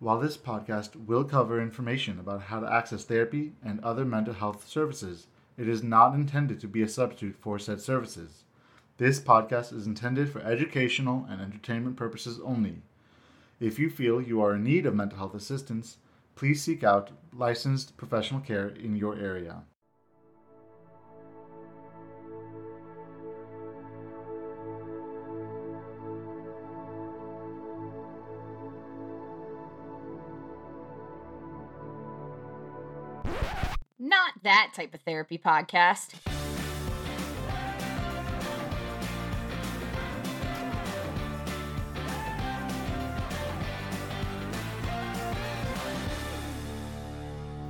While this podcast will cover information about how to access therapy and other mental health services, it is not intended to be a substitute for said services. This podcast is intended for educational and entertainment purposes only. If you feel you are in need of mental health assistance, please seek out licensed professional care in your area. That type of therapy podcast.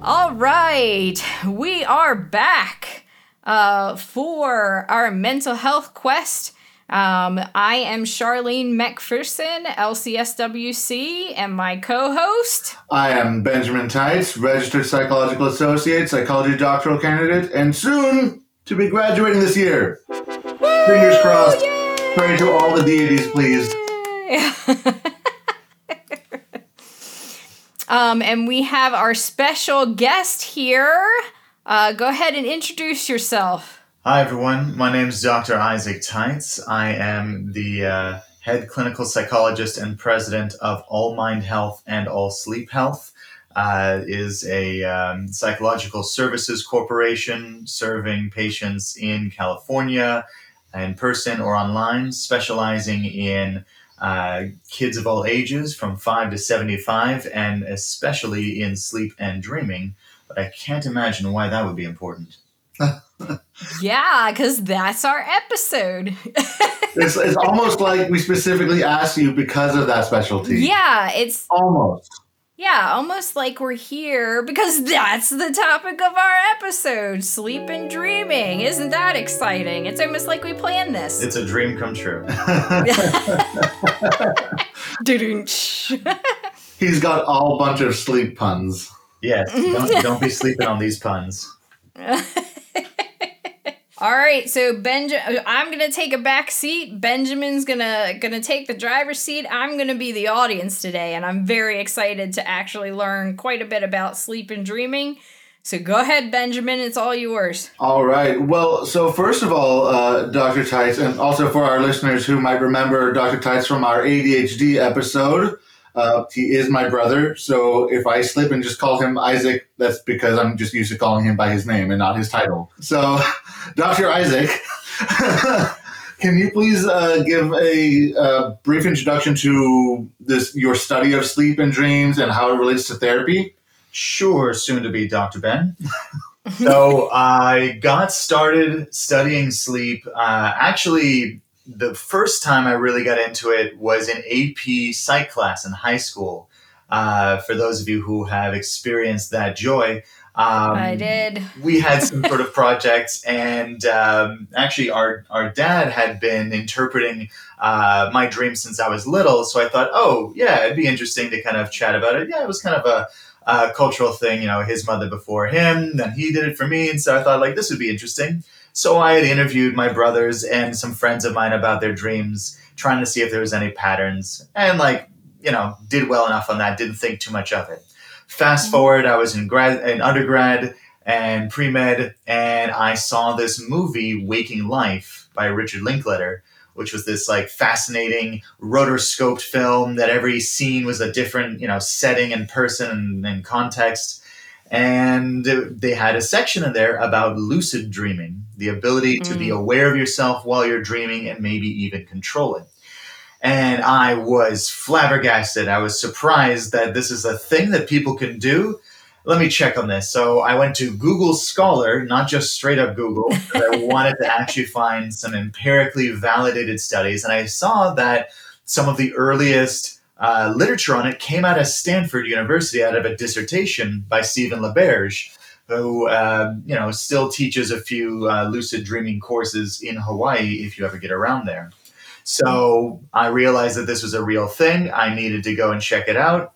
All right, we are back uh, for our mental health quest. Um, I am Charlene McPherson, LCSWC, and my co host. I am Benjamin Taitz, registered psychological associate, psychology doctoral candidate, and soon to be graduating this year. Fingers crossed. Pray to all the deities, please. um, and we have our special guest here. Uh, go ahead and introduce yourself. Hi, everyone. My name is Dr. Isaac Taitz. I am the uh, head clinical psychologist and president of All Mind Health and All Sleep Health. Uh, is a um, psychological services corporation serving patients in California in person or online, specializing in uh, kids of all ages from 5 to 75, and especially in sleep and dreaming. But I can't imagine why that would be important. yeah, because that's our episode. it's, it's almost like we specifically asked you because of that specialty. Yeah, it's almost. Yeah, almost like we're here because that's the topic of our episode sleep and dreaming. Isn't that exciting? It's almost like we planned this. It's a dream come true. He's got all bunch of sleep puns. Yes, don't, don't be sleeping on these puns. All right, so Benjamin, I'm gonna take a back seat. Benjamin's gonna gonna take the driver's seat. I'm gonna be the audience today, and I'm very excited to actually learn quite a bit about sleep and dreaming. So go ahead, Benjamin. It's all yours. All right. Well, so first of all, uh, Dr. Taitz, and also for our listeners who might remember Dr. Taitz from our ADHD episode, uh, he is my brother, so if I slip and just call him Isaac, that's because I'm just used to calling him by his name and not his title. So, Dr. Isaac, can you please uh, give a uh, brief introduction to this your study of sleep and dreams and how it relates to therapy? Sure, soon to be Dr. Ben. so I got started studying sleep uh, actually the first time I really got into it was in AP psych class in high school. Uh, for those of you who have experienced that joy, um, I did. we had some sort of projects, and um, actually, our our dad had been interpreting uh, my dreams since I was little. So I thought, oh yeah, it'd be interesting to kind of chat about it. Yeah, it was kind of a, a cultural thing, you know, his mother before him, then he did it for me, and so I thought like this would be interesting. So I had interviewed my brothers and some friends of mine about their dreams, trying to see if there was any patterns, and like you know, did well enough on that. Didn't think too much of it. Fast mm-hmm. forward, I was in grad, in undergrad and pre med, and I saw this movie, Waking Life, by Richard Linklater, which was this like fascinating rotoscoped film that every scene was a different, you know, setting and person and, and context. And they had a section in there about lucid dreaming, the ability to be mm. aware of yourself while you're dreaming and maybe even control it. And I was flabbergasted. I was surprised that this is a thing that people can do. Let me check on this. So I went to Google Scholar, not just straight up Google, because I wanted to actually find some empirically validated studies. And I saw that some of the earliest uh, literature on it came out of Stanford University out of a dissertation by Stephen LaBerge, who uh, you know still teaches a few uh, lucid dreaming courses in Hawaii if you ever get around there. So I realized that this was a real thing. I needed to go and check it out,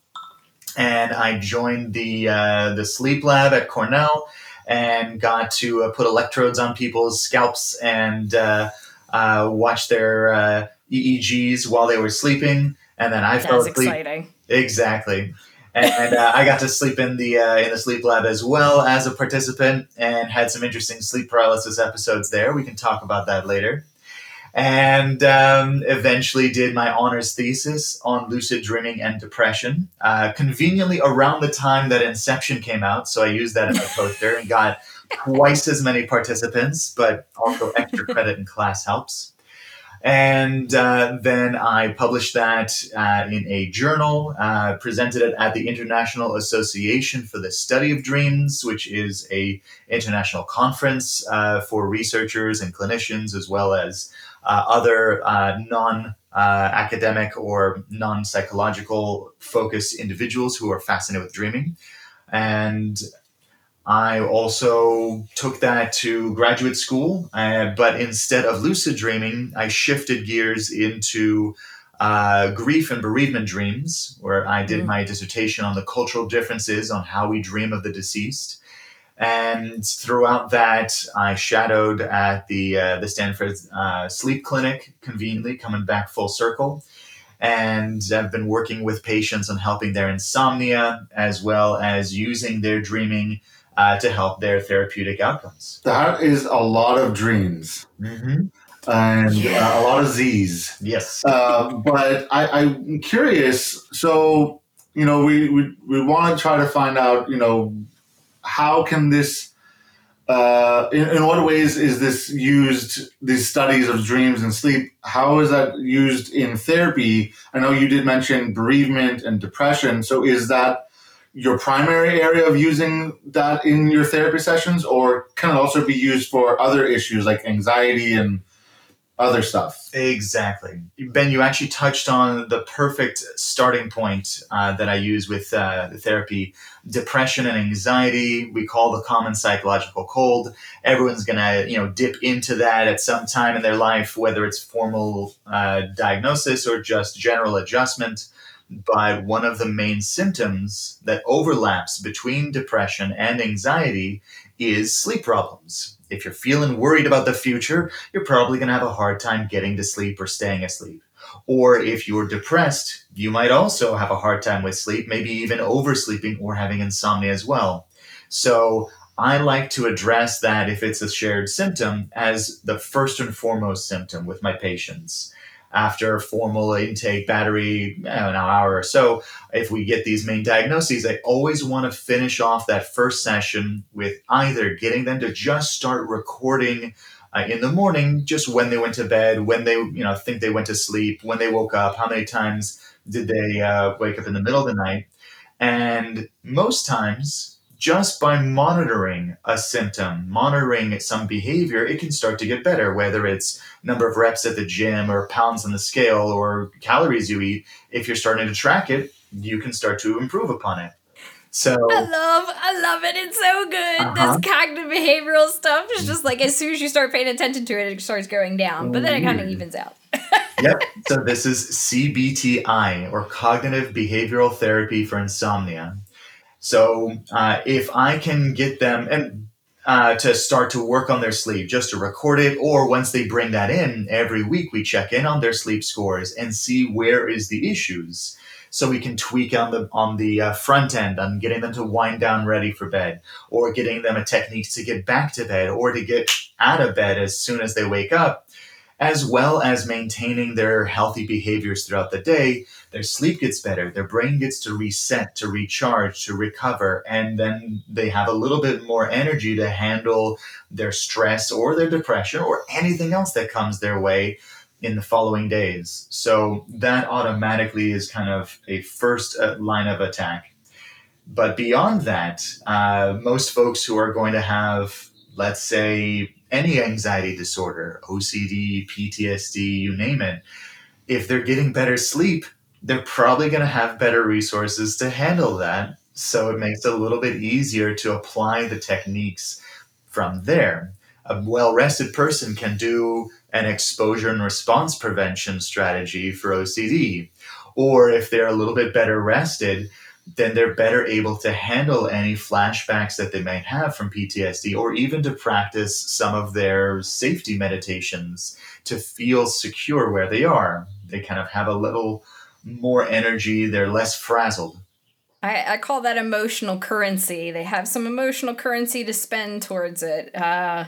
and I joined the uh, the sleep lab at Cornell and got to uh, put electrodes on people's scalps and uh, watch their EEGs while they were sleeping and then I That's fell asleep. Exciting. Exactly. And uh, I got to sleep in the uh, in the sleep lab as well as a participant, and had some interesting sleep paralysis episodes there. We can talk about that later. And um, eventually did my honors thesis on lucid dreaming and depression, uh, conveniently around the time that Inception came out. So I used that as a poster and got twice as many participants, but also extra credit in class helps. And uh, then I published that uh, in a journal, uh, presented it at the International Association for the Study of Dreams, which is a international conference uh, for researchers and clinicians, as well as uh, other uh, non academic or non psychological focused individuals who are fascinated with dreaming. And I also took that to graduate school, uh, but instead of lucid dreaming, I shifted gears into uh, grief and bereavement dreams, where I did mm. my dissertation on the cultural differences on how we dream of the deceased. And throughout that, I shadowed at the uh, the Stanford uh, Sleep Clinic, conveniently coming back full circle. And I've been working with patients on helping their insomnia as well as using their dreaming uh, to help their therapeutic outcomes. That is a lot of dreams. Mm-hmm. And yeah. uh, a lot of Z's. Yes. Uh, but I, I'm curious. So, you know, we, we, we want to try to find out, you know, how can this, uh, in, in what ways is this used, these studies of dreams and sleep, how is that used in therapy? I know you did mention bereavement and depression. So is that your primary area of using that in your therapy sessions, or can it also be used for other issues like anxiety and other stuff? Exactly. Ben, you actually touched on the perfect starting point uh, that I use with uh, therapy. Depression and anxiety, we call the common psychological cold. Everyone's going to, you know, dip into that at some time in their life, whether it's formal uh, diagnosis or just general adjustment but one of the main symptoms that overlaps between depression and anxiety is sleep problems. If you're feeling worried about the future, you're probably going to have a hard time getting to sleep or staying asleep. Or if you're depressed, you might also have a hard time with sleep, maybe even oversleeping or having insomnia as well. So I like to address that if it's a shared symptom as the first and foremost symptom with my patients after formal intake battery an hour or so if we get these main diagnoses i always want to finish off that first session with either getting them to just start recording uh, in the morning just when they went to bed when they you know think they went to sleep when they woke up how many times did they uh, wake up in the middle of the night. And most times just by monitoring a symptom, monitoring some behavior, it can start to get better, whether it's number of reps at the gym or pounds on the scale or calories you eat. If you're starting to track it, you can start to improve upon it. So I love, I love it. It's so good. Uh-huh. This cognitive behavioral stuff is just like as soon as you start paying attention to it, it starts going down, but then it kind of evens out. yep. So this is CBTI or cognitive behavioral therapy for insomnia. So uh, if I can get them and uh, to start to work on their sleep, just to record it, or once they bring that in every week, we check in on their sleep scores and see where is the issues. So we can tweak on the on the uh, front end on getting them to wind down ready for bed, or getting them a technique to get back to bed, or to get out of bed as soon as they wake up as well as maintaining their healthy behaviors throughout the day, their sleep gets better, their brain gets to reset, to recharge, to recover, and then they have a little bit more energy to handle their stress or their depression or anything else that comes their way in the following days. So that automatically is kind of a first uh, line of attack. But beyond that, uh, most folks who are going to have, let's say, any anxiety disorder, OCD, PTSD, you name it, if they're getting better sleep, they're probably going to have better resources to handle that. So it makes it a little bit easier to apply the techniques from there. A well rested person can do an exposure and response prevention strategy for OCD. Or if they're a little bit better rested, then they're better able to handle any flashbacks that they might have from PTSD or even to practice some of their safety meditations to feel secure where they are. They kind of have a little more energy, they're less frazzled. I, I call that emotional currency. They have some emotional currency to spend towards it. Uh,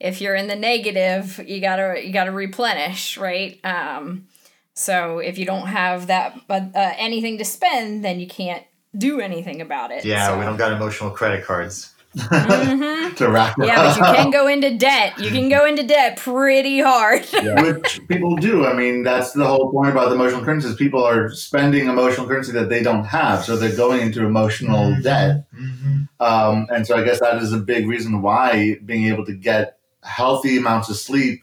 if you're in the negative, you gotta you gotta replenish, right? Um, so if you don't have that uh, anything to spend, then you can't do anything about it. Yeah, so. we don't got emotional credit cards. Mhm. to wrap it Yeah, but you can go into debt. You can go into debt pretty hard. Which people do. I mean, that's the whole point about the emotional currency is people are spending emotional currency that they don't have. So they're going into emotional Mhm. debt. Mhm. Um, and so I guess that is a big reason why being able to get healthy amounts of sleep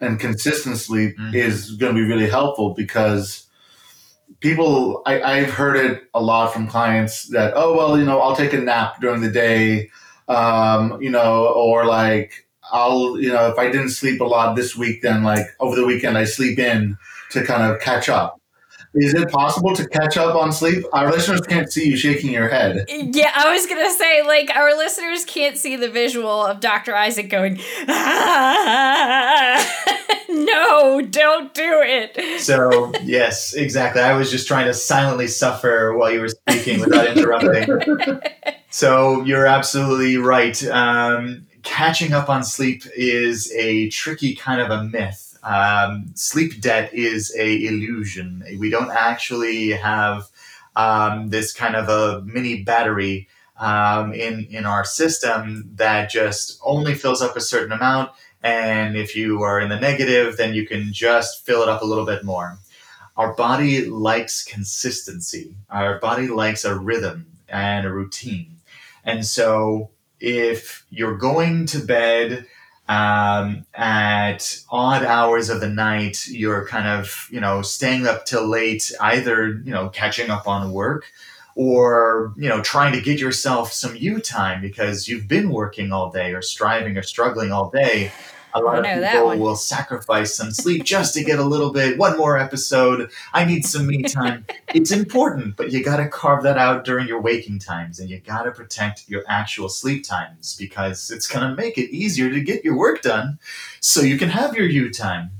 and consistent sleep Mhm. is going to be really helpful because people, I, I've heard it a lot from clients that, oh, well, you know, I'll take a nap during the day, um, you know, or like, I'll, you know, if I didn't sleep a lot this week, then like over the weekend I sleep in to kind of catch up. Is it possible to catch up on sleep? Our listeners can't see you shaking your head. Yeah, I was gonna say, like, our listeners can't see the visual of Dr. Isaac going, "Ah, no, don't do it. So yes, exactly. I was just trying to silently suffer while you were speaking without interrupting. so you're absolutely right. Um, catching up on sleep is a tricky kind of a myth. Um, sleep debt is a illusion. We don't actually have um, this kind of a mini battery um, in in our system that just only fills up a certain amount and if you are in the negative, then you can just fill it up a little bit more. Our body likes consistency. Our body likes a rhythm and a routine. And so if you're going to bed um, at odd hours of the night, you're kind of, you know, staying up till late, either, you know, catching up on work or, you know, trying to get yourself some you time because you've been working all day or striving or struggling all day. A lot of people will sacrifice some sleep just to get a little bit, one more episode. I need some me time. it's important, but you got to carve that out during your waking times and you got to protect your actual sleep times because it's going to make it easier to get your work done so you can have your you time.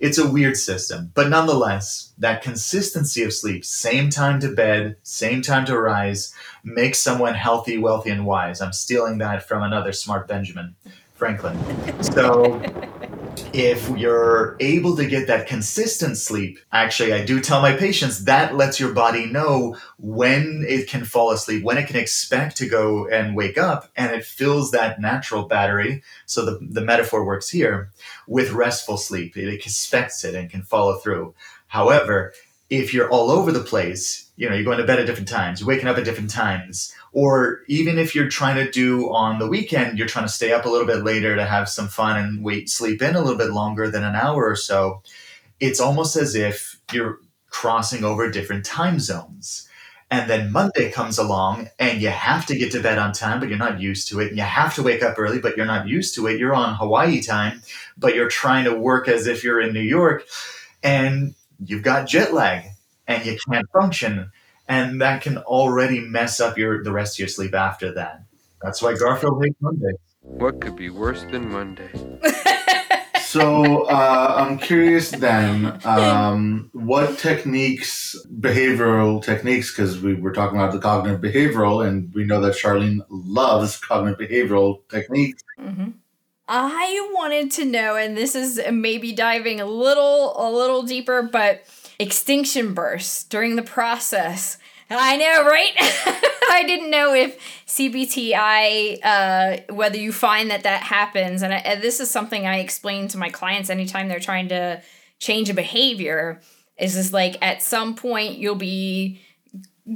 It's a weird system, but nonetheless, that consistency of sleep, same time to bed, same time to rise, makes someone healthy, wealthy, and wise. I'm stealing that from another smart Benjamin Franklin. So, if you're able to get that consistent sleep, actually, I do tell my patients that lets your body know when it can fall asleep, when it can expect to go and wake up, and it fills that natural battery. So, the, the metaphor works here with restful sleep. It expects it and can follow through. However, if you're all over the place, you know, you're going to bed at different times, you're waking up at different times, or even if you're trying to do on the weekend, you're trying to stay up a little bit later to have some fun and wait, sleep in a little bit longer than an hour or so, it's almost as if you're crossing over different time zones. And then Monday comes along and you have to get to bed on time, but you're not used to it. And you have to wake up early, but you're not used to it. You're on Hawaii time, but you're trying to work as if you're in New York. And you've got jet lag and you can't function and that can already mess up your the rest of your sleep after that that's why garfield hates monday What could be worse than Monday? So uh, I'm curious then, um, what techniques, behavioral techniques, because we were talking about the cognitive behavioral, and we know that Charlene loves cognitive behavioral techniques. Mhm. I wanted to know, and this is maybe diving a little a little deeper, but extinction bursts during the process. I know, right? I didn't know if CBTI, uh, whether you find that that happens, and, I, and this is something I explain to my clients anytime they're trying to change a behavior. Is this like at some point you'll be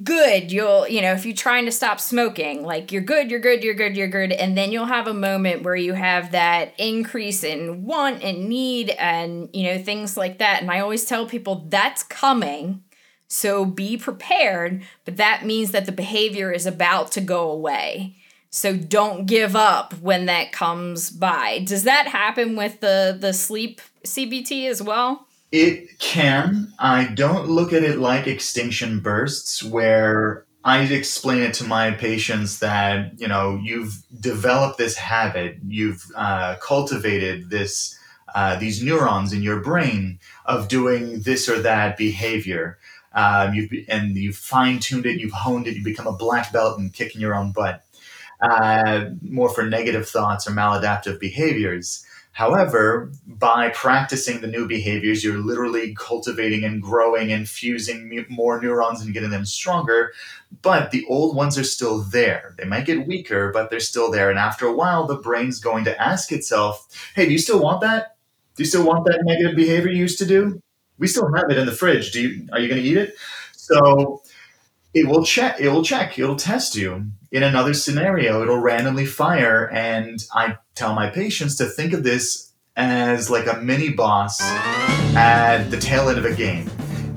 good. You'll you know if you're trying to stop smoking like you're good you're good you're good you're good. And then you'll have a moment where you have that increase in want and need and you know things like that. And i always tell people that's coming so be prepared. But that means that the behavior is about to go away. So don't give up when that comes by. Does that happen with the the sleep cbt as well it can i don't look at it like extinction bursts where i explain it to my patients that you know you've developed this habit you've uh, cultivated this uh, these neurons in your brain of doing this or that behavior Um, you've and you've fine tuned it, you've honed it, you become a black belt and kicking your own butt. Uh, more for negative thoughts or maladaptive behaviors. However, by practicing the new behaviors, you're literally cultivating and growing and fusing more neurons and getting them stronger. But the old ones are still there. They might get weaker, but they're still there. And after a while, the brain's going to ask itself, hey, do you still want that? Do you still want that negative behavior you used to do? We still have it in the fridge. Do you are you going to eat it? So it will check it will check it'll test you in another scenario. It'll randomly fire and i tell my patients to think of this as like a mini boss at the tail end of a game.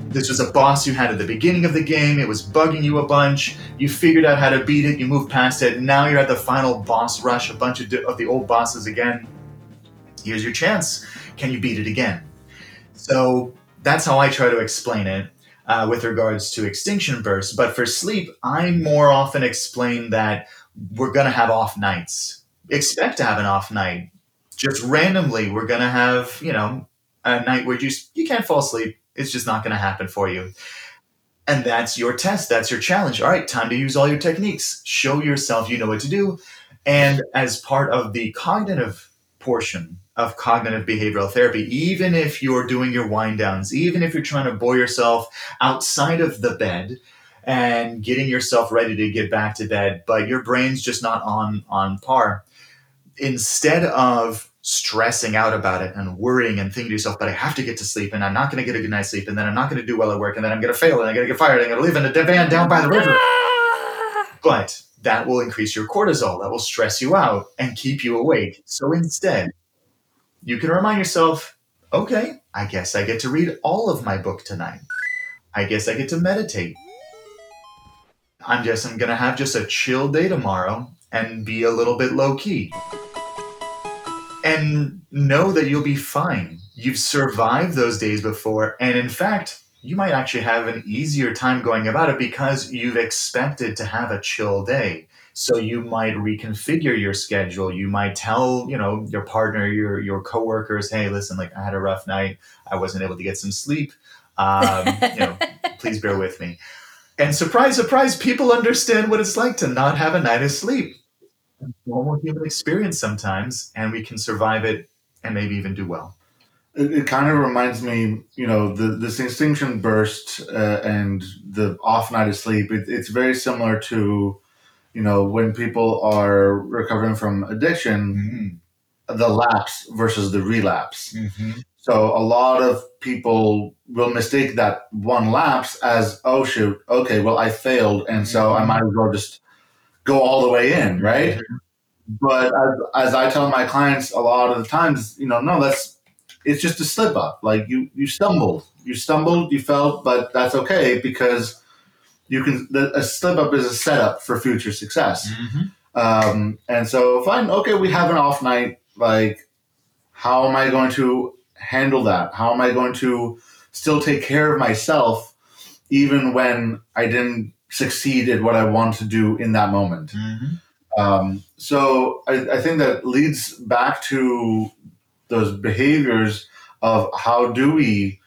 This was a boss you had at the beginning of the game. It was bugging you a bunch. You figured out how to beat it. You moved past it. Now you're at the final boss rush a bunch of, of the old bosses again. Here's your chance. Can you beat it again? So that's how i try to explain it uh, with regards to extinction bursts. But for sleep, I more often explain that we're going to have off nights. Expect to have an off night. Just randomly, we're going to have, you know, a night where you, you can't fall asleep. It's just not going to happen for you. And that's your test. That's your challenge. All right, time to use all your techniques. Show yourself you know what to do. And as part of the cognitive portion of cognitive behavioral therapy, even if you're doing your wind downs, even if you're trying to bore yourself outside of the bed and getting yourself ready to get back to bed, but your brain's just not on on par. Instead of stressing out about it and worrying and thinking to yourself, but I have to get to sleep and I'm not going to get a good night's sleep and then I'm not going to do well at work and then I'm going to fail and I'm going to get fired and I'm going to live in a van down by the river. Ah! But that will increase your cortisol. That will stress you out and keep you awake. So instead, you can remind yourself, okay, I guess I get to read all of my book tonight. I guess I get to meditate. I'm just I'm gonna have just a chill day tomorrow and be a little bit low key. And know that you'll be fine. You've survived those days before, and in fact, you might actually have an easier time going about it because you've expected to have a chill day. So you might reconfigure your schedule. You might tell, you know, your partner, your your coworkers, hey, listen, like I had a rough night. I wasn't able to get some sleep. Um, you know, please bear with me. And surprise, surprise, people understand what it's like to not have a night of sleep. It's normal human experience sometimes, and we can survive it and maybe even do well. It, it kind of reminds me, you know, the this extinction burst uh, and the off night of sleep. It, it's very similar to, you know, when people are recovering from addiction, the lapse versus the relapse. Mm-hmm. So a lot of people will mistake that one lapse as, oh shoot, okay, well I failed, and so I might as well just go all the way in, right? But as, as I tell my clients a lot of the times, you know, no, that's it's just a slip up. Like you you stumbled, you stumbled, you fell, but that's okay because you can. The, a slip up is a setup for future success. Mm-hmm. Um, and so, fine, okay, we have an off night. Like, how am I going to handle that? How am I going to still take care of myself, even when I didn't succeed at what I wanted to do in that moment? Mm-hmm. Um, so, I, I think that leads back to those behaviors of how do we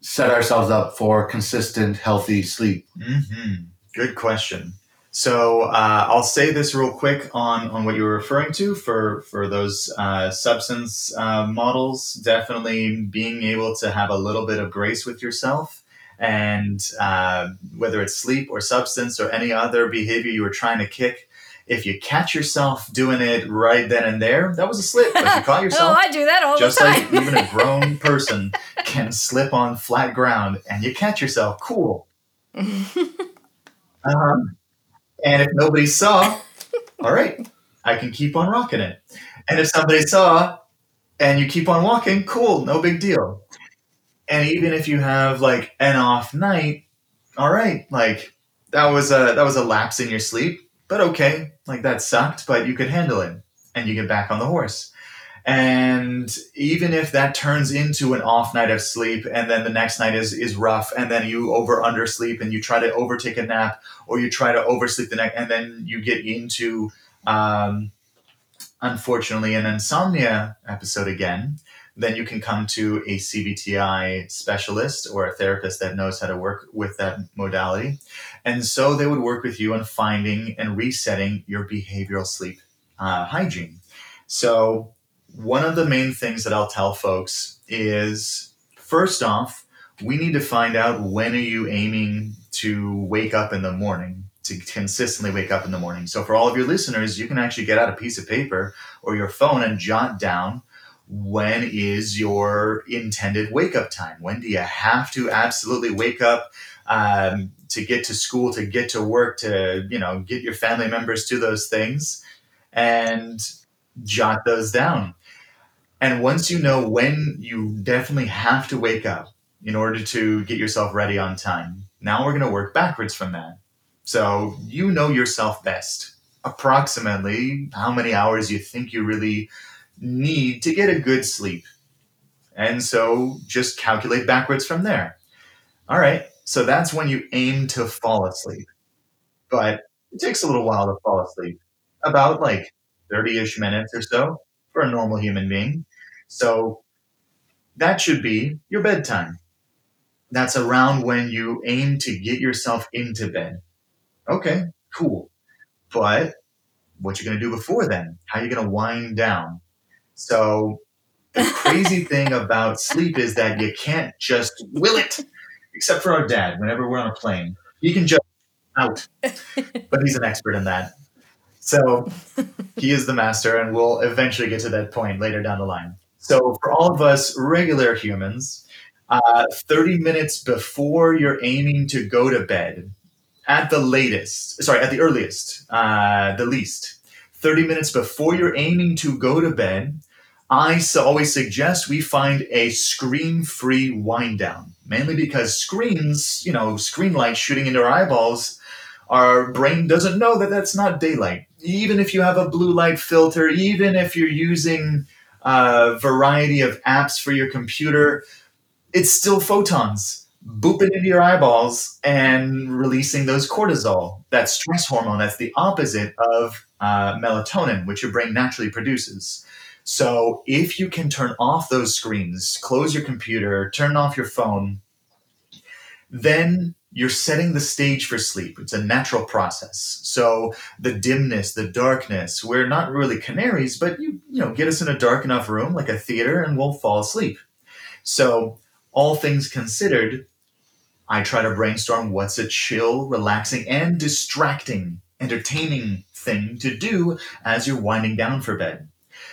set ourselves up for consistent, healthy sleep? Mm-hmm. Good question. So uh, I'll say this real quick on, on what you were referring to for for those uh, substance uh, models. Definitely being able to have a little bit of grace with yourself, and uh, whether it's sleep or substance or any other behavior you were trying to kick, if you catch yourself doing it right then and there, that was a slip. If you caught yourself, Oh, I do that all just the like even a grown person can slip on flat ground and you catch yourself. Cool. Um, and if nobody saw all right i can keep on rocking it. And if somebody saw and you keep on walking cool no big deal. And even if you have like an off night all right like that was a that was a lapse in your sleep but okay like that sucked but you could handle it and you get back on the horse. And even if that turns into an off night of sleep and then the next night is is rough and then you over undersleep and you try to overtake a nap or you try to oversleep the next and then you get into um, unfortunately an insomnia episode again then you can come to a CBTI specialist or a therapist that knows how to work with that modality. And so they would work with you on finding and resetting your behavioral sleep uh, hygiene. So, one of the main things that I'll tell folks is first off, we need to find out when are you aiming to wake up in the morning to consistently wake up in the morning. So for all of your listeners, you can actually get out a piece of paper or your phone and jot down when is your intended wake up time? When do you have to absolutely wake up um, to get to school, to get to work, to you know get your family members to those things, and jot those down. And once you know when you definitely have to wake up in order to get yourself ready on time, now we're going to work backwards from that. So you know yourself best, approximately how many hours you think you really need to get a good sleep. And so just calculate backwards from there. All right, so that's when you aim to fall asleep. But it takes a little while to fall asleep, about like 30 ish minutes or so for a normal human being. So that should be your bedtime. That's around when you aim to get yourself into bed. Okay, cool. But what you are going to do before then? How are you going to wind down? So the crazy thing about sleep is that you can't just will it, except for our dad. Whenever we're on a plane, he can just out, but he's an expert in that. So he is the master, and we'll eventually get to that point later down the line. So for all of us regular humans, uh, 30 minutes before you're aiming to go to bed, at the latest, sorry, at the earliest, uh, the least, 30 minutes before you're aiming to go to bed, I always suggest we find a screen free wind down, mainly because screens, you know, screen light shooting into our eyeballs, our brain doesn't know that that's not daylight. Even if you have a blue light filter, even if you're using a variety of apps for your computer, it's still photons booping into your eyeballs and releasing those cortisol, that stress hormone that's the opposite of uh, melatonin, which your brain naturally produces. So if you can turn off those screens, close your computer, turn off your phone, then you're setting the stage for sleep. It's a natural process. So the dimness, the darkness, we're not really canaries, but you you know get us in a dark enough room like a theater and we'll fall asleep. So all things considered, I try to brainstorm what's a chill, relaxing, and distracting, entertaining thing to do as you're winding down for bed.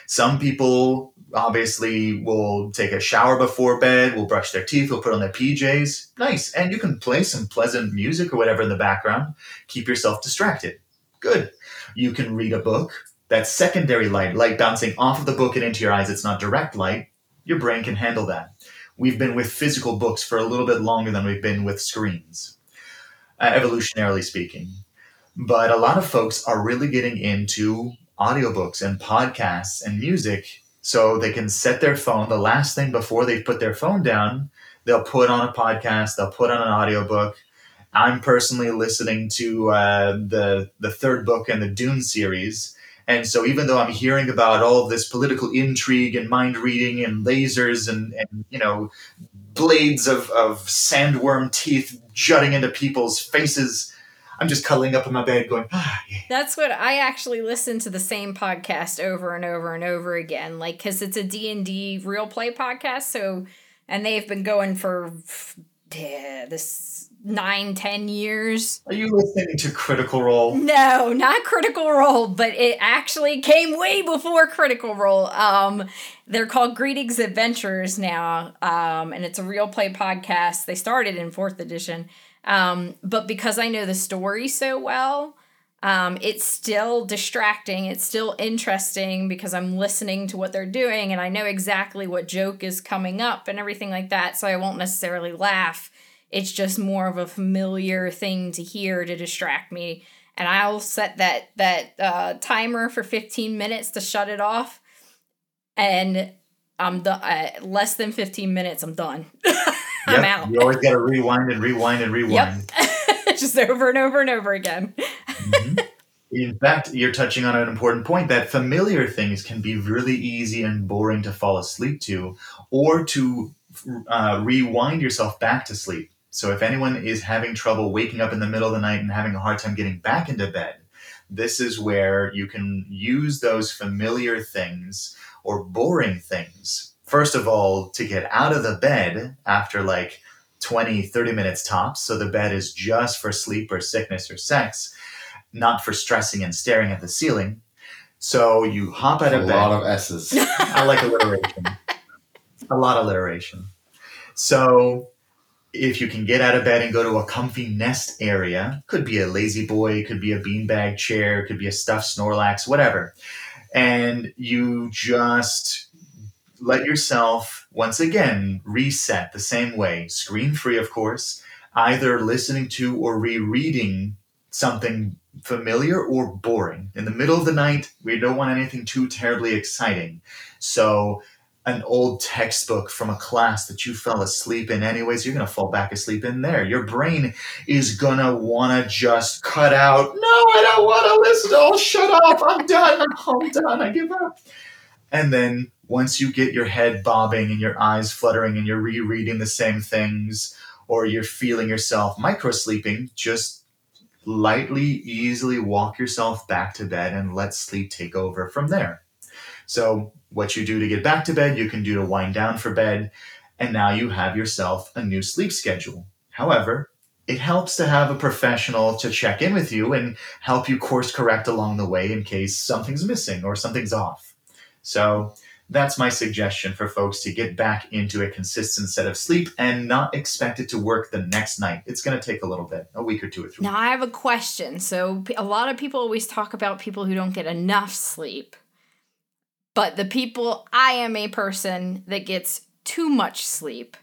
Some people obviously will take a shower before bed, will brush their teeth, will put on their PJs. Nice. And you can play some pleasant music or whatever in the background. Keep yourself distracted. Good. You can read a book. That secondary light, light bouncing off of the book and into your eyes. It's not direct light. Your brain can handle that we've been with physical books for a little bit longer than we've been with screens, uh, evolutionarily speaking. But a lot of folks are really getting into audiobooks and podcasts and music so they can set their phone the last thing before they put their phone down they'll put on a podcast they'll put on an audiobook i'm personally listening to uh, the the third book in the dune series and so, even though I'm hearing about all this political intrigue and mind reading and lasers and, and you know, blades of, of sandworm teeth jutting into people's faces, I'm just cuddling up in my bed going, ah, yeah. That's what I actually listen to the same podcast over and over and over again, like because it's a D and D real play podcast. So, and they've been going for yeah, this nine, ten years. Are you listening to Critical Role? No, not Critical Role, but it actually came way before Critical Role. Um, they're called Greetings Adventures now, um, and it's a real play podcast. They started in fourth edition, um, but because I know the story so well. Um, it's still distracting. It's still interesting because I'm listening to what they're doing and I know exactly what joke is coming up and everything like that. So I won't necessarily laugh it's just more of a familiar thing to hear to distract me. And I'll set that that uh, timer for 15 minutes to shut it off. And I'm done. Uh, less than 15 minutes, I'm done. I'm yep. out. You always got to rewind and rewind and rewind. Yep. just over and over and over again. mm-hmm. In fact, you're touching on an important point that familiar things can be really easy and boring to fall asleep to or to uh, rewind yourself back to sleep. So, if anyone is having trouble waking up in the middle of the night and having a hard time getting back into bed, this is where you can use those familiar things or boring things. First of all, to get out of the bed after like 20, 30 minutes tops. So the bed is just for sleep or sickness or sex, not for stressing and staring at the ceiling. So you hop out a of bed. A lot of S's. I like alliteration. a lot of alliteration. So if you can get out of bed and go to a comfy nest area, could be a lazy boy, could be a beanbag chair, could be a stuffed Snorlax, whatever. And you just let yourself once again reset the same way, screen free, of course, either listening to or rereading something familiar or boring. In the middle of the night, we don't want anything too terribly exciting. So an old textbook from a class that you fell asleep in anyways. You're going to fall back asleep in there. Your brain is going to want to just cut out. No i don't want to listen. Oh shut up. I'm done. I'm done. I give up. And then once you get your head bobbing and your eyes fluttering and you're rereading the same things or you're feeling yourself micro sleeping just lightly easily walk yourself back to bed and let sleep take over from there. So what you do to get back to bed, you can do to wind down for bed, and now you have yourself a new sleep schedule. However, it helps to have a professional to check in with you and help you course correct along the way in case something's missing or something's off. So, that's my suggestion for folks to get back into a consistent set of sleep and not expect it to work the next night. It's going to take a little bit, a week or two or three. Now, I have a question. So, a lot of people always talk about people who don't get enough sleep. But the people, I am a person that gets too much sleep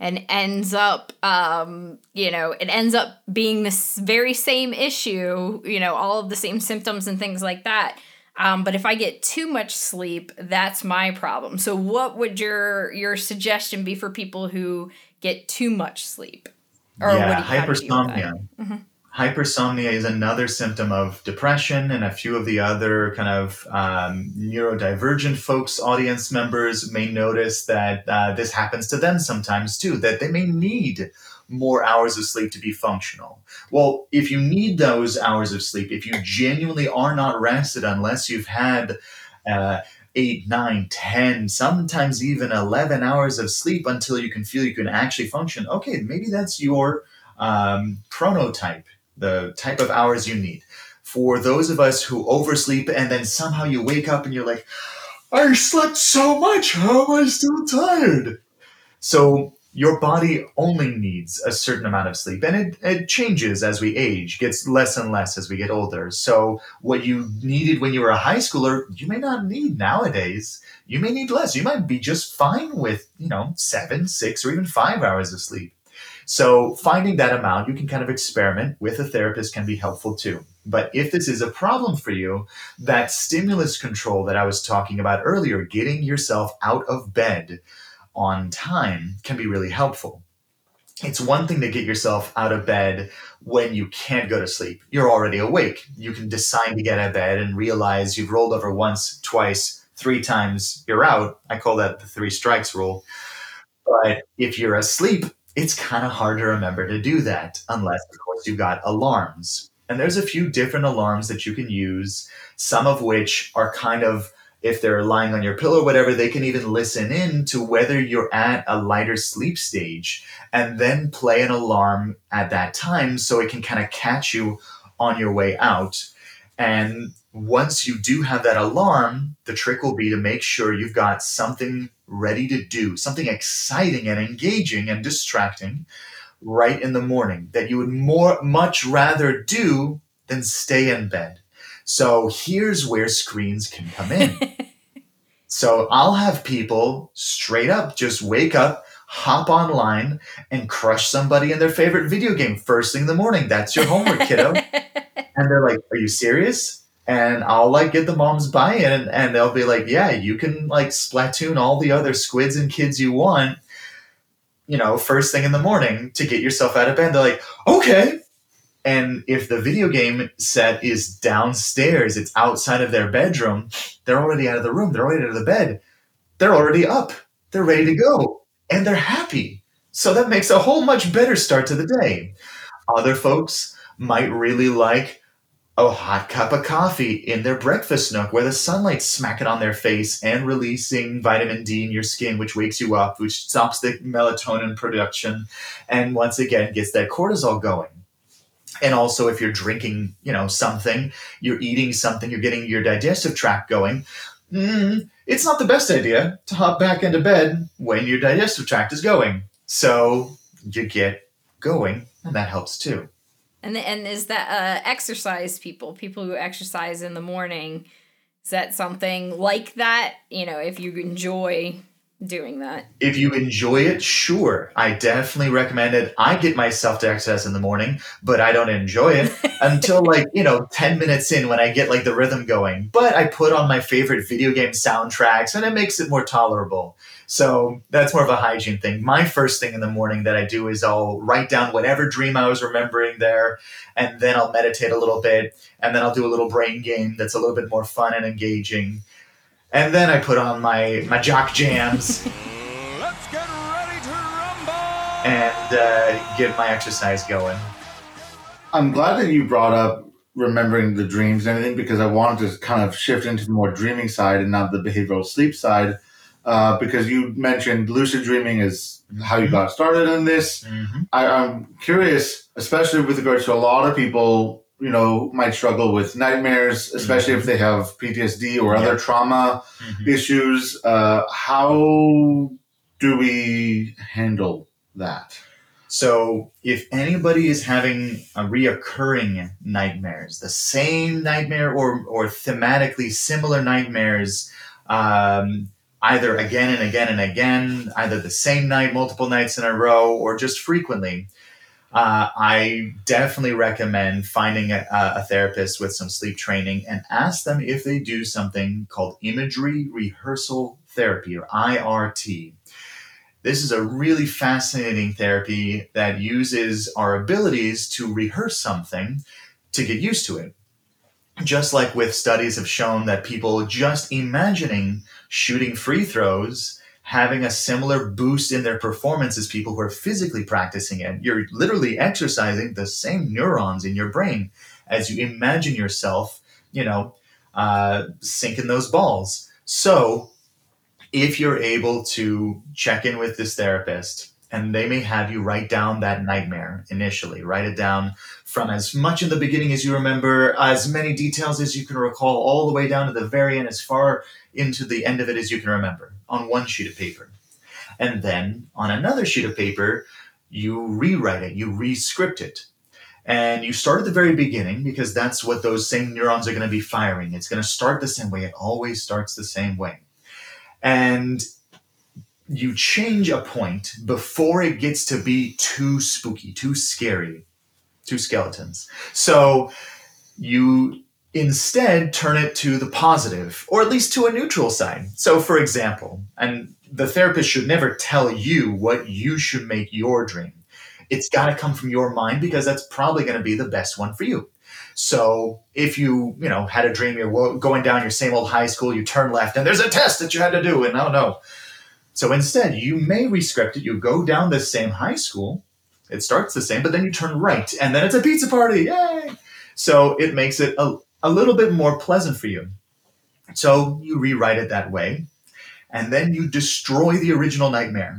and ends up um you know it ends up being this very same issue you know all of the same symptoms and things like that. Um but if i get too much sleep that's my problem. So what would your your suggestion be for people who get too much sleep? Or yeah, hypersomnia. Mm-hmm hypersomnia is another symptom of depression, and a few of the other kind of um, neurodivergent folks, audience members, may notice that uh, this happens to them sometimes too, that they may need more hours of sleep to be functional. Well, if you need those hours of sleep, if you genuinely are not rested unless you've had uh, eight, nine, ten, sometimes even 11 hours of sleep until you can feel you can actually function, okay, maybe that's your um, chronotype the type of hours you need. For those of us who oversleep and then somehow you wake up and you're like, I slept so much, how am I still tired? So your body only needs a certain amount of sleep and it, it changes as we age, gets less and less as we get older. So what you needed when you were a high schooler, you may not need nowadays. You may need less. You might be just fine with, you know, seven, six, or even five hours of sleep. So finding that amount, you can kind of experiment with a therapist can be helpful too. But if this is a problem for you, that stimulus control that I was talking about earlier, getting yourself out of bed on time can be really helpful. It's one thing to get yourself out of bed when you can't go to sleep. You're already awake. You can decide to get out of bed and realize you've rolled over once, twice, three times, you're out. I call that the three strikes rule. But if you're asleep, it's kind of hard to remember to do that unless, of course, you've got alarms. And there's a few different alarms that you can use, some of which are kind of, if they're lying on your pillow or whatever, they can even listen in to whether you're at a lighter sleep stage and then play an alarm at that time so it can kind of catch you on your way out. And once you do have that alarm, the trick will be to make sure you've got something ready to do, something exciting and engaging and distracting right in the morning that you would more much rather do than stay in bed. So here's where screens can come in. so I'll have people straight up just wake up, hop online, and crush somebody in their favorite video game first thing in the morning. That's your homework, kiddo. and they're like, Are you serious? And I'll like get the mom's buy-in and they'll be like, yeah, you can like Splatoon all the other squids and kids you want, you know, first thing in the morning to get yourself out of bed. They're like, okay. And if the video game set is downstairs, it's outside of their bedroom, they're already out of the room, they're already out of the bed, they're already up, they're ready to go, and they're happy. So that makes a whole much better start to the day. Other folks might really like a hot cup of coffee in their breakfast nook where the sunlight's smacking on their face and releasing vitamin D in your skin, which wakes you up, which stops the melatonin production, and once again gets that cortisol going. And also, if you're drinking, you know, something, you're eating something, you're getting your digestive tract going. Mm, it's not the best idea to hop back into bed when your digestive tract is going. So you get going, and that helps too. And and is that uh, exercise people, people who exercise in the morning? Is that something like that? You know, if you enjoy doing that. If you enjoy it, sure. I definitely recommend it. I get myself to exercise in the morning, but I don't enjoy it until like, you know, 10 minutes in when I get like the rhythm going. But I put on my favorite video game soundtracks and it makes it more tolerable. So that's more of a hygiene thing. My first thing in the morning that I do is I'll write down whatever dream I was remembering there, and then I'll meditate a little bit, and then I'll do a little brain game that's a little bit more fun and engaging. And then I put on my, my jock jams. Let's get ready to rumble! and uh, get my exercise going. I'm glad that you brought up remembering the dreams and everything because I wanted to kind of shift into the more dreaming side and not the behavioral sleep side. Uh, because you mentioned lucid dreaming is how you got started in this. Mm-hmm. I, I'm curious, especially with regards to a lot of people, you know, might struggle with nightmares, especially if they have PTSD or other Yeah. trauma issues. Uh, how do we handle that? So, if anybody is having a reoccurring nightmares, the same nightmare or, or thematically similar nightmares, um, either again and again and again, either the same night, multiple nights in a row, or just frequently, uh, I definitely recommend finding a, a therapist with some sleep training and ask them if they do something called imagery rehearsal therapy or IRT. This is a really fascinating therapy that uses our abilities to rehearse something to get used to it. Just like with studies have shown that people just imagining shooting free throws having a similar boost in their performance as people who are physically practicing it. You're literally exercising the same neurons in your brain as you imagine yourself, you know, uh, sinking those balls. So, if you're able to check in with this therapist, and they may have you write down that nightmare initially, write it down from as much in the beginning as you remember, as many details as you can recall, all the way down to the very end, as far into the end of it as you can remember on one sheet of paper. And then on another sheet of paper, you rewrite it, you re-script it. And you start at the very beginning because that's what those same neurons are going to be firing. It's going to start the same way. It always starts the same way. And you change a point before it gets to be too spooky, too scary, too skeletons. So you instead turn it to the positive, or at least to a neutral side. So, for example, and the therapist should never tell you what you should make your dream. It's got to come from your mind because that's probably going to be the best one for you. So if you, you know, had a dream you're going down your same old high school, you turn left and there's a test that you had to do, and oh no. So instead, you may rescript it. You go down the same high school. It starts the same, but then you turn right, and then it's a pizza party. Yay! So it makes it a, a little bit more pleasant for you. So you rewrite it that way, and then you destroy the original nightmare.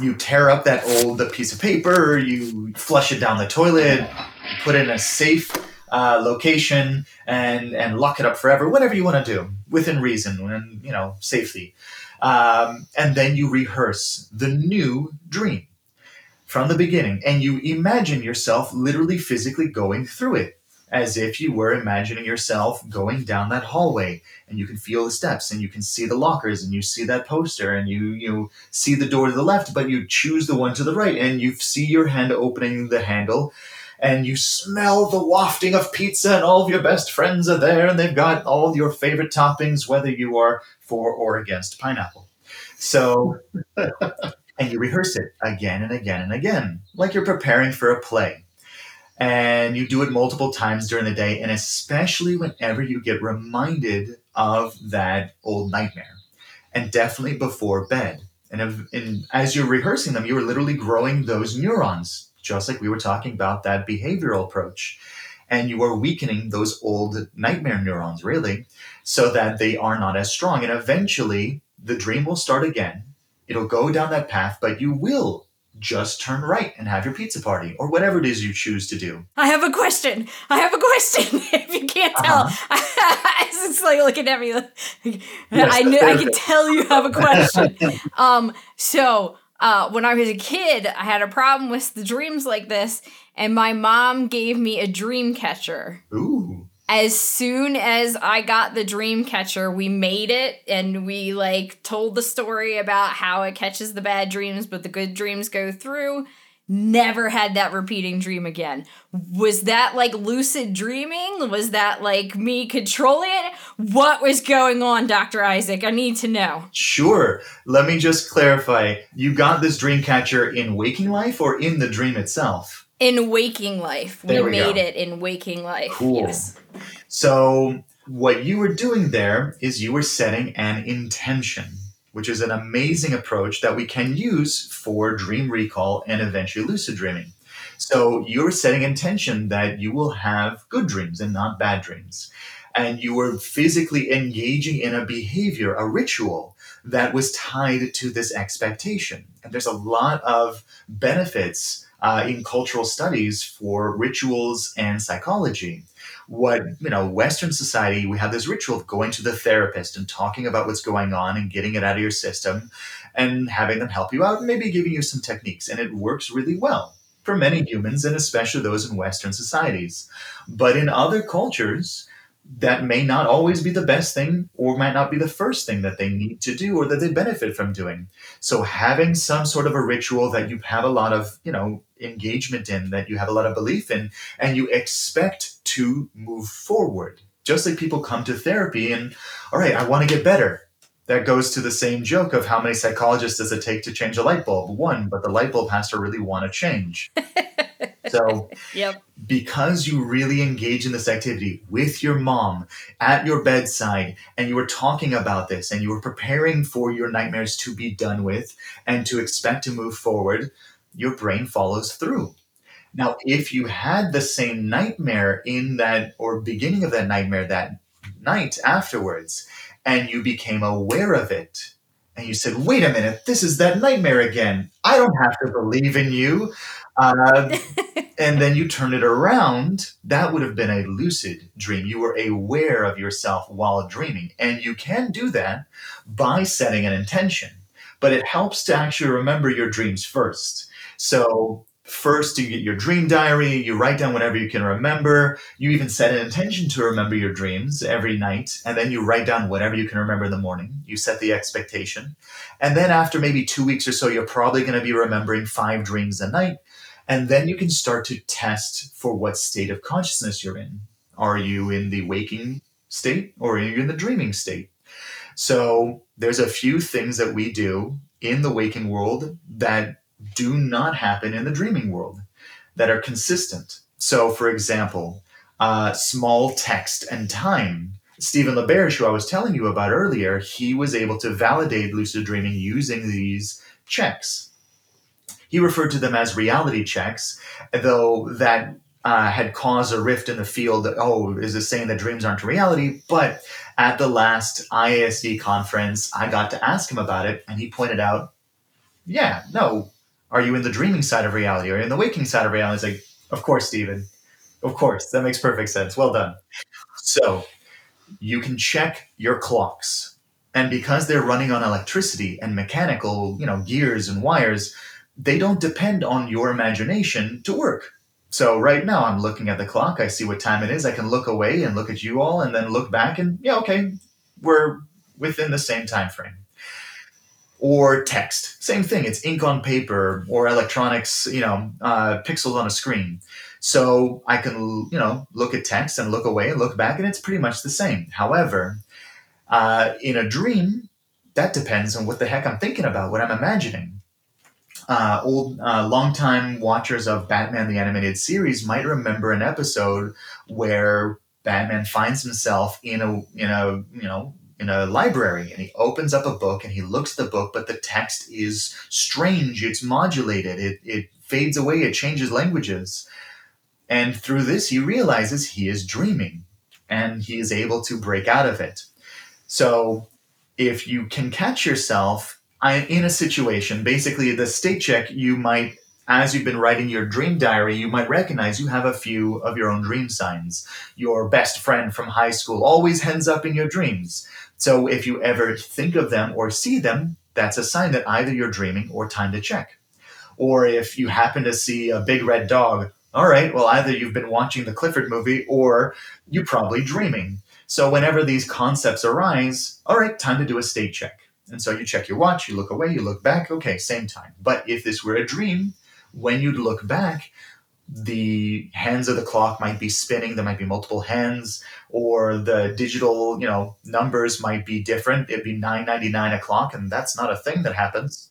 You tear up that old piece of paper, you flush it down the toilet, put it in a safe uh, location, and and lock it up forever. Whatever you want to do within reason and you know safely. Um, and then you rehearse the new dream from the beginning, and you imagine yourself literally physically going through it as if you were imagining yourself going down that hallway and you can feel the steps and you can see the lockers and you see that poster and you you see the door to the left but you choose the one to the right and you see your hand opening the handle and you smell the wafting of pizza and all of your best friends are there and they've got all your favorite toppings whether you are for or against pineapple so and you rehearse it again and again and again like you're preparing for a play And you do it multiple times during the day, and especially whenever you get reminded of that old nightmare, and definitely before bed. And, if, and as you're rehearsing them, you are literally growing those neurons, just like we were talking about that behavioral approach. And you are weakening those old nightmare neurons, really, so that they are not as strong. And eventually, the dream will start again. It'll go down that path, but you will just turn right and have your pizza party or whatever it is you choose to do. I have a question. I have a question. if you can't tell, uh-huh. it's like looking at me. Like, yes, I knew, I can tell you have a question. um, so uh, when I was a kid, I had a problem with the dreams like this, and my mom gave me a dream catcher. Ooh as soon as I got the dream catcher, we made it and we like told the story about how it catches the bad dreams, but the good dreams go through. Never had that repeating dream again. Was that like lucid dreaming? Was that like me controlling it? What was going on, Dr. Isaac? I need to know. Sure. Let me just clarify. You got this dream catcher in waking life or in the dream itself? in waking life. we, we made go. it in waking life. Cool. Yes. So what you were doing there is you were setting an intention, which is an amazing approach that we can use for dream recall and eventually lucid dreaming. So you're setting intention that you will have good dreams and not bad dreams. And you were physically engaging in a behavior, a ritual that was tied to this expectation. And there's a lot of benefits uh, in cultural studies for rituals and psychology. What, you know, Western society, we have this ritual of going to the therapist and talking about what's going on and getting it out of your system and having them help you out and maybe giving you some techniques. And it works really well for many humans and especially those in Western societies. But in other cultures, that may not always be the best thing or might not be the first thing that they need to do or that they benefit from doing. So having some sort of a ritual that you have a lot of, you know, engagement in, that you have a lot of belief in, and you expect to move forward. Just like people come to therapy and, all right, I want to get better. That goes to the same joke of how many psychologists does it take to change a light bulb? One, but the light bulb has to really want to change. So, yep. because you really engage in this activity with your mom at your bedside, and you were talking about this, and you were preparing for your nightmares to be done with and to expect to move forward, your brain follows through. Now, if you had the same nightmare in that or beginning of that nightmare that night afterwards, and you became aware of it, and you said, wait a minute, this is that nightmare again. I don't have to believe in you. Uh, and then you turn it around, that would have been a lucid dream. You were aware of yourself while dreaming. And you can do that by setting an intention. But it helps to actually remember your dreams first. So, first, you get your dream diary, you write down whatever you can remember. You even set an intention to remember your dreams every night. And then you write down whatever you can remember in the morning. You set the expectation. And then, after maybe two weeks or so, you're probably going to be remembering five dreams a night and then you can start to test for what state of consciousness you're in. Are you in the waking state or are you in the dreaming state? So there's a few things that we do in the waking world that do not happen in the dreaming world that are consistent. So, for example, uh, small text and time. Stephen LaBerge, who I was telling you about earlier, he was able to validate lucid dreaming using these checks. He referred to them as reality checks, though that uh, had caused a rift in the field. Oh, is this saying that dreams aren't reality? But at the last IASD conference, I got to ask him about it, and he pointed out, yeah, no, are you in the dreaming side of reality? You in the waking side of reality? It's like, of course, Stephen. Of course. That makes perfect sense. Well done. So you can check your clocks. And because they're running on electricity and mechanical, you know, gears and wires, they don't depend on your imagination to work. So right now I'm looking at the clock, I see what time it is, I can look away and look at you all and then look back and yeah, okay, we're within the same time frame. Or text, same thing. It's ink on paper or electronics, you know, uh, pixels on a screen. So I can, you know, look at text and look away and look back, and it's pretty much the same. However, uh, in a dream, that depends on what the heck I'm thinking about, what I'm imagining. uh, old, uh, longtime watchers of Batman the Animated Series might remember an episode where Batman finds himself in a in a you know in a library and he opens up a book and he looks at the book, but the text is strange. It's modulated. It it fades away. It changes languages, and through this he realizes he is dreaming, and he is able to break out of it. So, if you can catch yourself uh, in a situation, basically the state check, you might as you've been writing your dream diary, you might recognize you have a few of your own dream signs. Your best friend from high school always ends up in your dreams. So if you ever think of them or see them, that's a sign that either you're dreaming or time to check. Or if you happen to see a big red dog, all right, well, either you've been watching the Clifford movie or you're probably dreaming. So whenever these concepts arise, all right, time to do a state check. And so you check your watch, you look away, you look back, okay, same time. But if this were a dream, when you'd look back, the hands of the clock might be spinning, there might be multiple hands, or the digital, you know, numbers might be different. It'd be 999 o'clock, and that's not a thing that happens.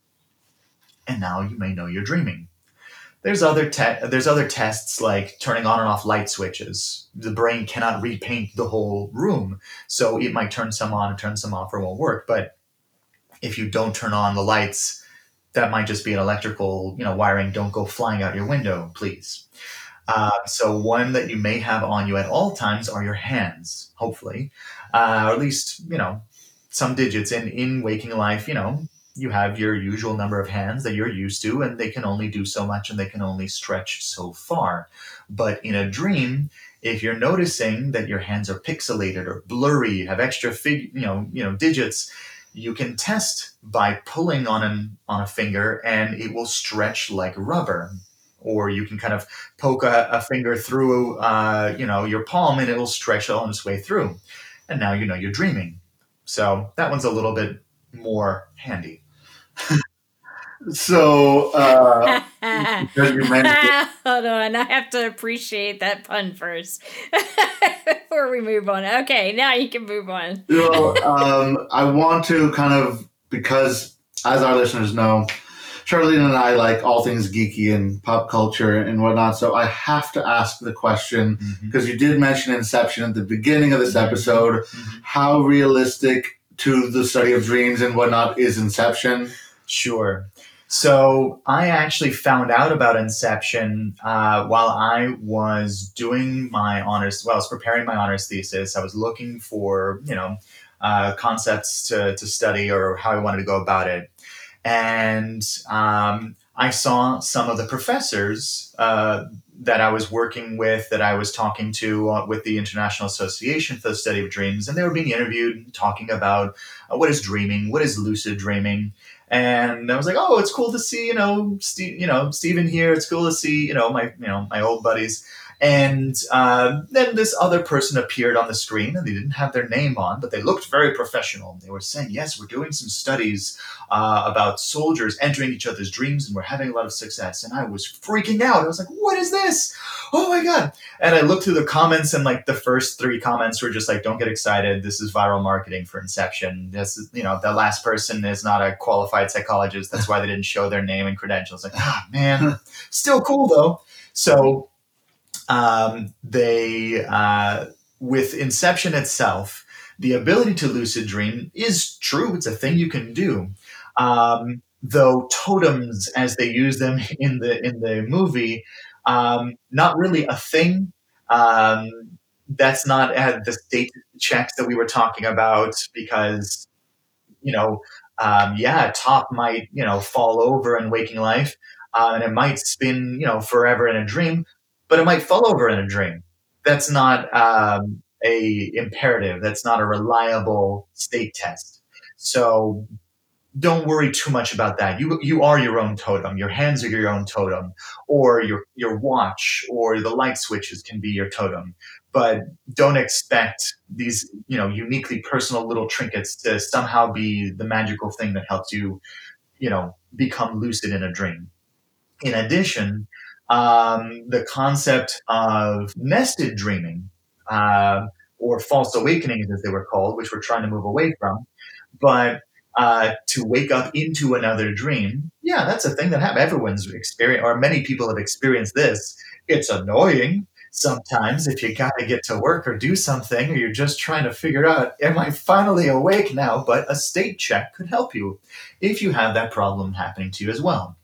And now you may know you're dreaming. There's other te- there's other tests like turning on and off light switches. The brain cannot repaint the whole room, so it might turn some on and turn some off, or won't work. But if you don't turn on the lights, that might just be an electrical, you know, wiring. Don't go flying out your window, please. Uh, so one that you may have on you at all times are your hands, hopefully, uh, or at least you know some digits. And in waking life, you know, you have your usual number of hands that you're used to, and they can only do so much, and they can only stretch so far. But in a dream, if you're noticing that your hands are pixelated or blurry, have extra fig, you know, you know, digits, you can test by pulling on an on a finger and it will stretch like rubber. Or you can kind of poke a, a finger through uh, you know your palm and it'll stretch on its way through. And now you know you're dreaming. So that one's a little bit more handy so uh, Hold on, I have to appreciate that pun first before we move on. Okay, now you can move on. you know, um, I want to kind of because, as our listeners know, Charlene and I like all things geeky and pop culture and whatnot. So I have to ask the question because you did mention Inception at the beginning of this episode. How realistic to the study of dreams and whatnot is Inception? Sure. So I actually found out about Inception uh, while I was doing my honors. Well, I was preparing my honors thesis. I was looking for you know uh, concepts to to study or how I wanted to go about it, and um, I saw some of the professors. Uh, that I was working with, that I was talking to uh, with the International Association for the Study of Dreams, and they were being interviewed talking about uh, what is dreaming, what is lucid dreaming, and I was like, oh, it's cool to see, you know, Steve, you know, Stephen here. It's cool to see, you know, my, you know, my old buddies. And uh, then this other person appeared on the screen, and they didn't have their name on, but they looked very professional. They were saying, "Yes, we're doing some studies uh, about soldiers entering each other's dreams, and we're having a lot of success." And I was freaking out. I was like, "What is this? Oh my god!" And I looked through the comments, and like the first three comments were just like, "Don't get excited. This is viral marketing for Inception. This is, you know, the last person is not a qualified psychologist. That's why they didn't show their name and credentials." Like, ah, man, still cool though. So um, they uh, with Inception itself, the ability to lucid dream is true. It's a thing you can do. Um, though totems, as they use them in the in the movie, um, not really a thing. Um, that's not at the state checks that we were talking about because you know um, yeah top might you know fall over in waking life uh, and it might spin you know forever in a dream but it might fall over in a dream. That's not um, a imperative. That's not a reliable state test. So don't worry too much about that. You you are your own totem. Your hands are your own totem, or your your watch or the light switches can be your totem. But don't expect these you know uniquely personal little trinkets to somehow be the magical thing that helps you you know become lucid in a dream. In addition, um, the concept of nested dreaming uh, or false awakenings, as they were called, which we're trying to move away from. But uh, to wake up into another dream, yeah, that's a thing that happens. Everyone's experienced, or many people have experienced this. It's annoying sometimes if you got to get to work or do something, or you're just trying to figure out, am I finally awake now? But a state check could help you if you have that problem happening to you as well.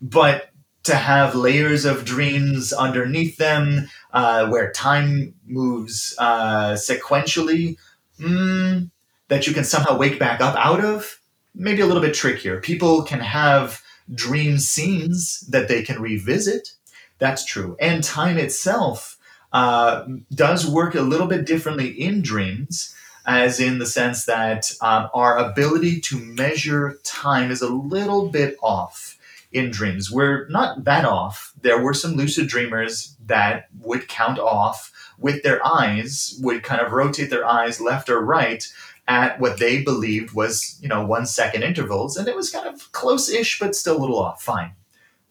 But to have layers of dreams underneath them uh, where time moves uh, sequentially, mm, that you can somehow wake back up out of, maybe a little bit trickier. People can have dream scenes that they can revisit. That's true. And time itself uh, does work a little bit differently in dreams, as in the sense that um, our ability to measure time is a little bit off in dreams. We're not that off. There were some lucid dreamers that would count off with their eyes, would kind of rotate their eyes left or right at what they believed was, you know, one second intervals, and it was kind of close-ish, but still a little off. Fine,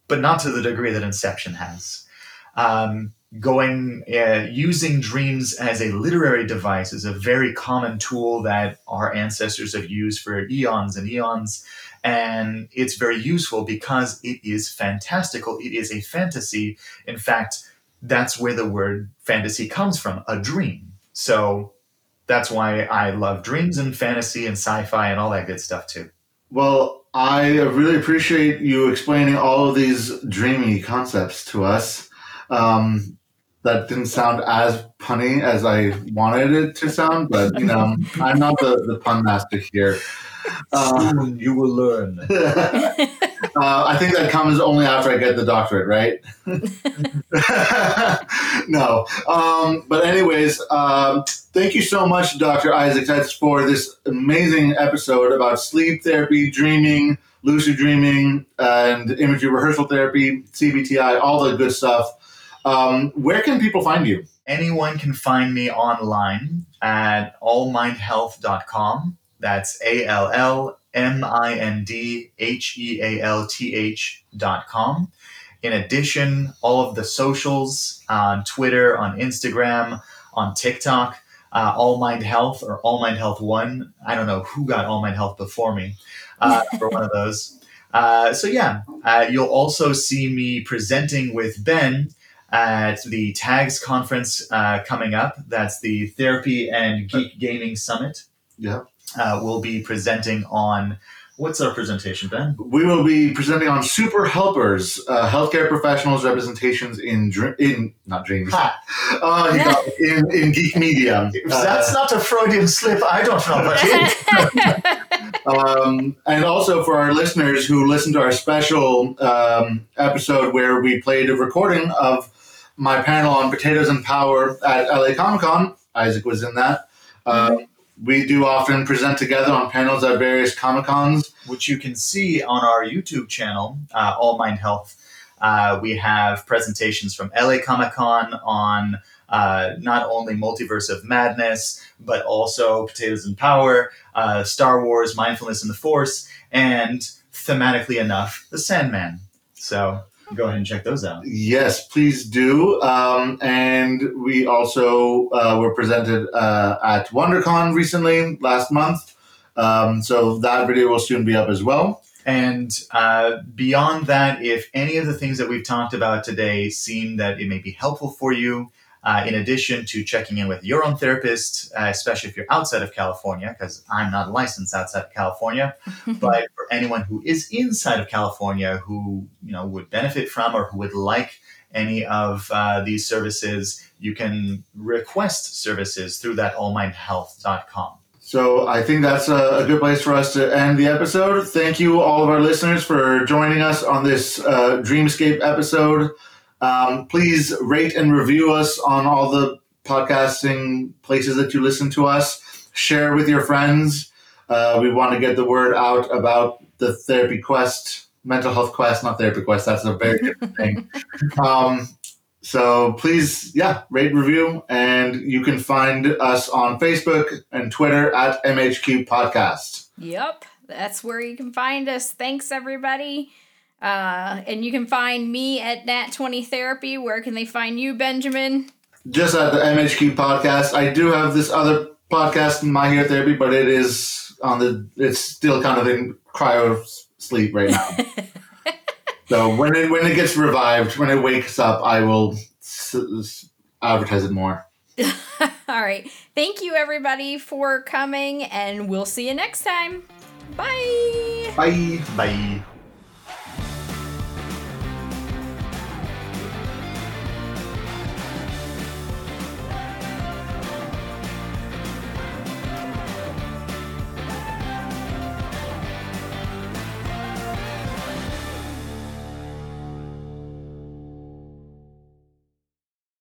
but not to the degree that Inception has. Um, going uh, using dreams as a literary device is a very common tool that our ancestors have used for eons and eons and it's very useful because it is fantastical it is a fantasy in fact that's where the word fantasy comes from a dream so that's why I love dreams and fantasy and sci-fi and all that good stuff too. Well, I really appreciate you explaining all of these dreamy concepts to us. Um, that didn't sound as punny as I wanted it to sound, but you know, I'm not the, the pun master here. Um, you will learn. uh, I think that comes only after I get the doctorate, right? no. Um, but anyways, um, thank you so much, Dr. Isaac Taitz, for this amazing episode about sleep therapy, dreaming, lucid dreaming, and imagery rehearsal therapy, CBTI, all the good stuff. Um, where can people find you? Anyone can find me online at allmindhealth.com. That's A L L M I N D H E A L T H dot com. In addition, all of the socials on Twitter, on Instagram, on TikTok, uh, All Mind Health or All Mind Health One. I don't know who got All Mind Health before me uh, for one of those. Uh, so yeah, uh, you'll also see me presenting with Ben at the TAGS conference uh, coming up. That's the Therapy and Geek Gaming Summit. Yeah. Uh, we'll be presenting on what's our presentation, Ben? We will be presenting on super helpers, uh, healthcare professionals' representations in dr- in not dreams, uh, you know, in, in geek media. If that's not a Freudian slip, I don't know what is. um, and also for our listeners who listened to our special um, episode where we played a recording of my panel on potatoes and power at LA Comic Con. Isaac was in that. Uh, we do often present together on panels at various Comic Cons. which you can see on our YouTube channel, uh, All Mind Health. Uh, we have presentations from LA Comic Con on uh, not only Multiverse of Madness, but also Potatoes and Power, uh, Star Wars, Mindfulness and the Force, and thematically enough, The Sandman. So go ahead and check those out. Yes, please do. Um, and we also uh, were presented uh, at WonderCon recently, last month. Um, so that video will soon be up as well. And uh, beyond that, if any of the things that we've talked about today seem that it may be helpful for you, uh, in addition to checking in with your own therapist, uh, especially if you're outside of California, because I'm not licensed outside of California, but for anyone who is inside of California who you know would benefit from or who would like any of uh, these services, you can request services through that allmindhealth.com. So I think that's a, a good place for us to end the episode. Thank you, all of our listeners, for joining us on this uh, Dreamscape episode. Um, please rate and review us on all the podcasting places that you listen to us. Share with your friends. Uh, we want to get the word out about the therapy quest, mental health quest, not therapy quest. That's a very different thing. Um, so please, yeah, rate, review, and you can find us on Facebook and Twitter at MHQ Podcast. Yep, that's where you can find us. Thanks, everybody. Uh, and you can find me at Nat20 Therapy. Where can they find you, Benjamin? Just at the MHQ Podcast. I do have this other podcast, My Hair Therapy, but it is on the. It's still kind of in cryo sleep right now. so when it when it gets revived, when it wakes up, I will s- s- advertise it more. All right. Thank you, everybody, for coming, and we'll see you next time. Bye. Bye. Bye.